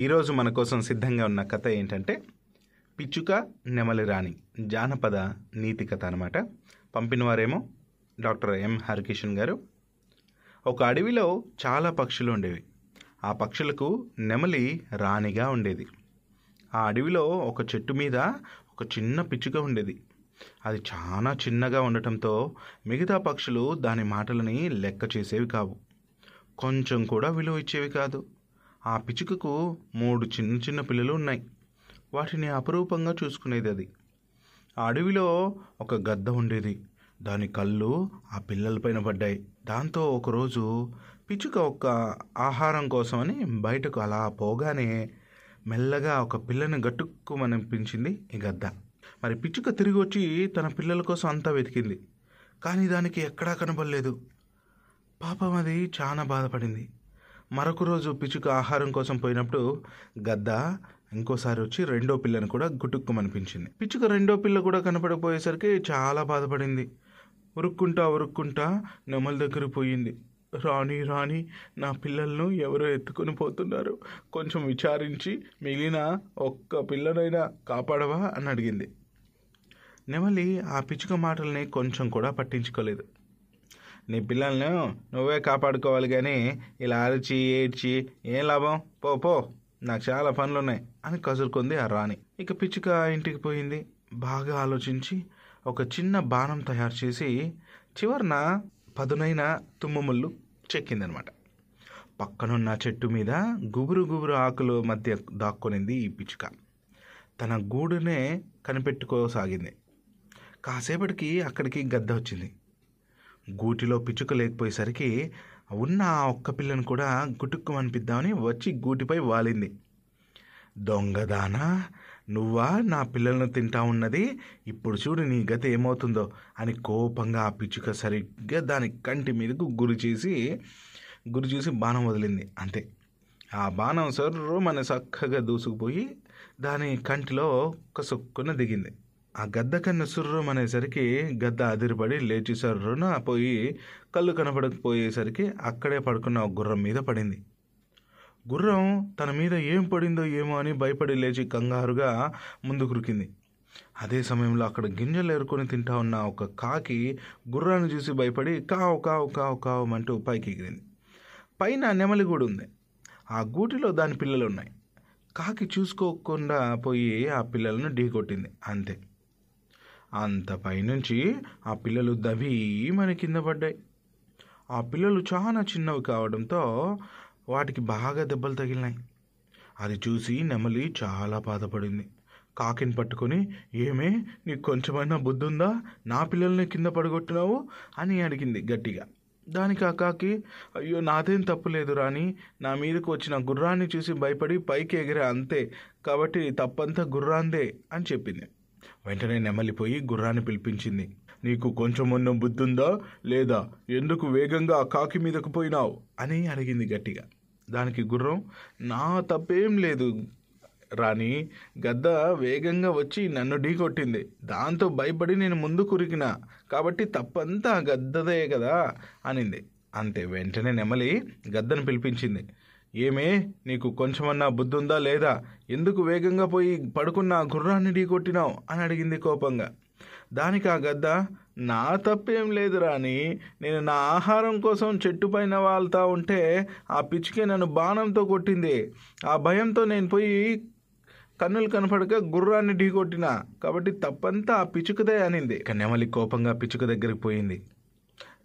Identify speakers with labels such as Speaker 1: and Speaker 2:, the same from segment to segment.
Speaker 1: ఈరోజు మన కోసం సిద్ధంగా ఉన్న కథ ఏంటంటే పిచ్చుక నెమలి రాణి జానపద నీతి కథ అనమాట పంపినవారేమో డాక్టర్ ఎం హరికిషన్ గారు. ఒక అడవిలో చాలా పక్షులు ఉండేవి. ఆ పక్షులకు నెమలి రాణిగా ఉండేది. ఆ అడవిలో ఒక చెట్టు మీద ఒక చిన్న పిచ్చుక ఉండేది. అది చాలా చిన్నగా ఉండటంతో మిగతా పక్షులు దాని మాటలని లెక్క చేసేవి కావు. కొంచెం కూడా విలువ ఇచ్చేవి కాదు. ఆ పిచ్చుకకు మూడు చిన్న చిన్న పిల్లలు ఉన్నాయి. వాటిని అపరూపంగా చూసుకునేది అది. ఆ అడవిలో ఒక గద్ద ఉండేది. దాని కళ్ళు ఆ పిల్లలపైన పడ్డాయి. దాంతో ఒకరోజు పిచ్చుక ఒక్క ఆహారం కోసమని బయటకు అలా పోగానే మెల్లగా ఒక పిల్లని గట్టుక్కుమనిపించింది ఈ గద్ద. మరి పిచ్చుక తిరిగి వచ్చి తన పిల్లల కోసం అంతా వెతికింది. కానీ దానికి ఎక్కడా కనబడలేదు. పాపం అది చాలా బాధపడింది. మరొక రోజు పిచ్చుక ఆహారం కోసం పోయినప్పుడు గద్ద ఇంకోసారి వచ్చి రెండో పిల్లని కూడా గుటుక్కుమనిపించింది. పిచ్చుక రెండో పిల్ల కూడా కనపడకపోయేసరికి చాలా బాధపడింది. ఉరుక్కుంటా ఉరుక్కుంటా నెమల దగ్గర పోయింది. రాణి రాణి నా పిల్లలను ఎవరో ఎత్తుకొని పోతున్నారు. కొంచెం విచారించి మిగిలిన ఒక్క పిల్లనైనా కాపాడవా అని అడిగింది. నెమలి ఆ పిచ్చుక మాటల్ని కొంచెం కూడా పట్టించుకోలేదు. నీ పిల్లలను నువ్వే కాపాడుకోవాలి కానీ ఇలా అరిచి ఏడ్చి ఏం లాభం? పో పో. నాకు చాలా పనులు ఉన్నాయి అని కసురుకుంది ఆ రాణి. ఇక పిచ్చుక ఇంటికి పోయింది. బాగా ఆలోచించి ఒక చిన్న బాణం తయారు చేసి చివరన పదునైన తుమ్మముళ్ళు చెక్కిందనమాట. పక్కనున్న చెట్టు మీద గుబురు గుబురు ఆకుల మధ్య దాక్కునింది ఈ పిచ్చుక. తన గూడునే కనిపెట్టుకోసాగింది. కాసేపటికి అక్కడికి గద్ద వచ్చింది గూటిలో పిచ్చుక లేకపోయేసరికి ఉన్న ఆ ఒక్క పిల్లను కూడా గుటుక్కుమనిపిద్దామని వచ్చి గూటిపై వాలింది. దొంగదానా? నువ్వా? నా పిల్లలను తింటా ఉన్నది? ఇప్పుడు చూడు నీ గత ఏమవుతుందో అని కోపంగా ఆ పిచ్చుక సరిగ్గా దాని కంటి మీదకు గురి చేసి గురి చూసి బాణం వదిలింది. అంతే. ఆ బాణం సర్రు మన చక్కగా దూసుకుపోయి దాని కంటిలో ఒక సొక్కున దిగింది. ఆ గద్ద కన్న సుర్రం అనేసరికి గద్ద అదిరిపడి లేచి సర్రున పోయి కళ్ళు కనపడకపోయేసరికి అక్కడే పడుకున్న ఒక గుర్రం మీద పడింది. గుర్రం తన మీద ఏం పడిందో ఏమో అని భయపడి లేచి కంగారుగా ముందుకురికింది అదే సమయంలో అక్కడ గింజలు ఏరుకొని తింటా ఉన్న ఒక కాకి గుర్రాన్ని చూసి భయపడి కావు కావు కావు కావు అంటూ పైకి ఎగిరింది. పైన నెమలి గూడు ఉంది. ఆ గూటిలో దాని పిల్లలు ఉన్నాయి. కాకి చూసుకోకుండా పోయి ఆ పిల్లలను ఢీకొట్టింది. అంతే. అంత పైనుంచి ఆ పిల్లలు దవీమని కింద పడ్డాయి. ఆ పిల్లలు చాలా చిన్నవి కావడంతో వాటికి బాగా దెబ్బలు తగిలినాయి. అది చూసి నెమలి చాలా బాధపడింది. కాకిని పట్టుకొని ఏమే నీకు కొంచెమైనా బుద్ధి ఉందా నా పిల్లల్ని కింద పడగొట్టినావు? అని అడిగింది గట్టిగా. దానికి ఆ కాకి అయ్యో నాదేం తప్పులేదు రాని నా మీదకు వచ్చిన గుర్రాన్ని చూసి భయపడి పైకి ఎగిరే అంతే. కాబట్టి తప్పంతా గుర్రాందే అని చెప్పింది. వెంటనే నెమలిపోయి గుర్రాన్ని పిలిపించింది. నీకు కొంచెమన్న బుద్ధుందా లేదా? ఎందుకు వేగంగా ఆ కాకి మీదకు పోయినావు? అని అడిగింది గట్టిగా. దానికి గుర్రం నా తప్పేం లేదు రాణి. గద్ద వేగంగా వచ్చి నన్ను ఢీకొట్టింది. దాంతో భయపడి నేను ముందు కురికిన. కాబట్టి తప్పంతా గద్దదే కదా? అనింది. అంతే వెంటనే నెమలి గద్దను పిలిపించింది. ఏమే నీకు కొంచెమన్నా బుద్ధుందా లేదా? ఎందుకు వేగంగా పోయి పడుకున్న గుర్రాన్ని ఢీకొట్టినావు అని అడిగింది కోపంగా. దానికి ఆ గద్ద నా తప్పేం లేదు రాని నేను నా ఆహారం కోసం చెట్టు పైన వాళ్తా ఉంటే ఆ పిచ్చికే నన్ను బాణంతో కొట్టింది. ఆ భయంతో నేను పోయి కన్నులు కనపడక గుర్రాన్ని ఢీకొట్టిన కాబట్టి తప్పంతా ఆ పిచ్చుకదే అనింది. ఇక నెమలి కోపంగా పిచ్చుక దగ్గరికి పోయింది.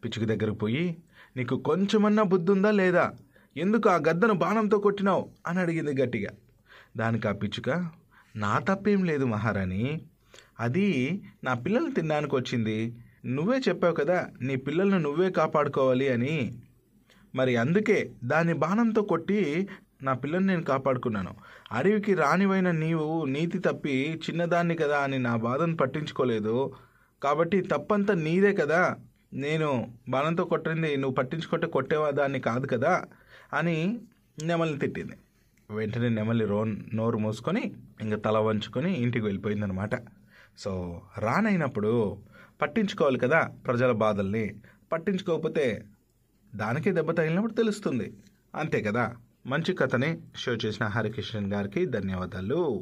Speaker 1: పిచ్చుక దగ్గరికి పోయి నీకు కొంచెమన్నా బుద్ధి ఉందా లేదా? ఎందుకు ఆ గద్దను బాణంతో కొట్టినావు? అని అడిగింది గట్టిగా. దానికి ఆ పిచ్చుక నా తప్పేం లేదు మహారాణి. అది నా పిల్లల్ని తినడానికి వచ్చింది నువ్వే చెప్పావు కదా నీ పిల్లల్ని నువ్వే కాపాడుకోవాలి అని. మరి అందుకే దాని బాణంతో కొట్టి నా పిల్లని నేను కాపాడుకున్నాను. అడవికి రానివైన నీవు నీతి తప్పి చిన్నదాన్ని కదా అని నా బాధను పట్టించుకోలేదు. కాబట్టి తప్పంతా నీదే కదా. నేను బాణంతో కొట్టింది నువ్వు పట్టించుకుంటే కొట్టేవా దాన్ని కాదు కదా. అని నెమలిని తిట్టింది. వెంటనే నెమలి రో నోరు మూసుకొని ఇంకా తల వంచుకొని ఇంటికి వెళ్ళిపోయిందనమాట. సో రానైనప్పుడు పట్టించుకోవాలి కదా ప్రజల బాధల్ని. పట్టించుకోకపోతే దానికే దెబ్బ తగిలినప్పుడు తెలుస్తుంది. అంతే కదా. మంచి కథని షో చేసిన హరికిషన్ గారికి ధన్యవాదాలు.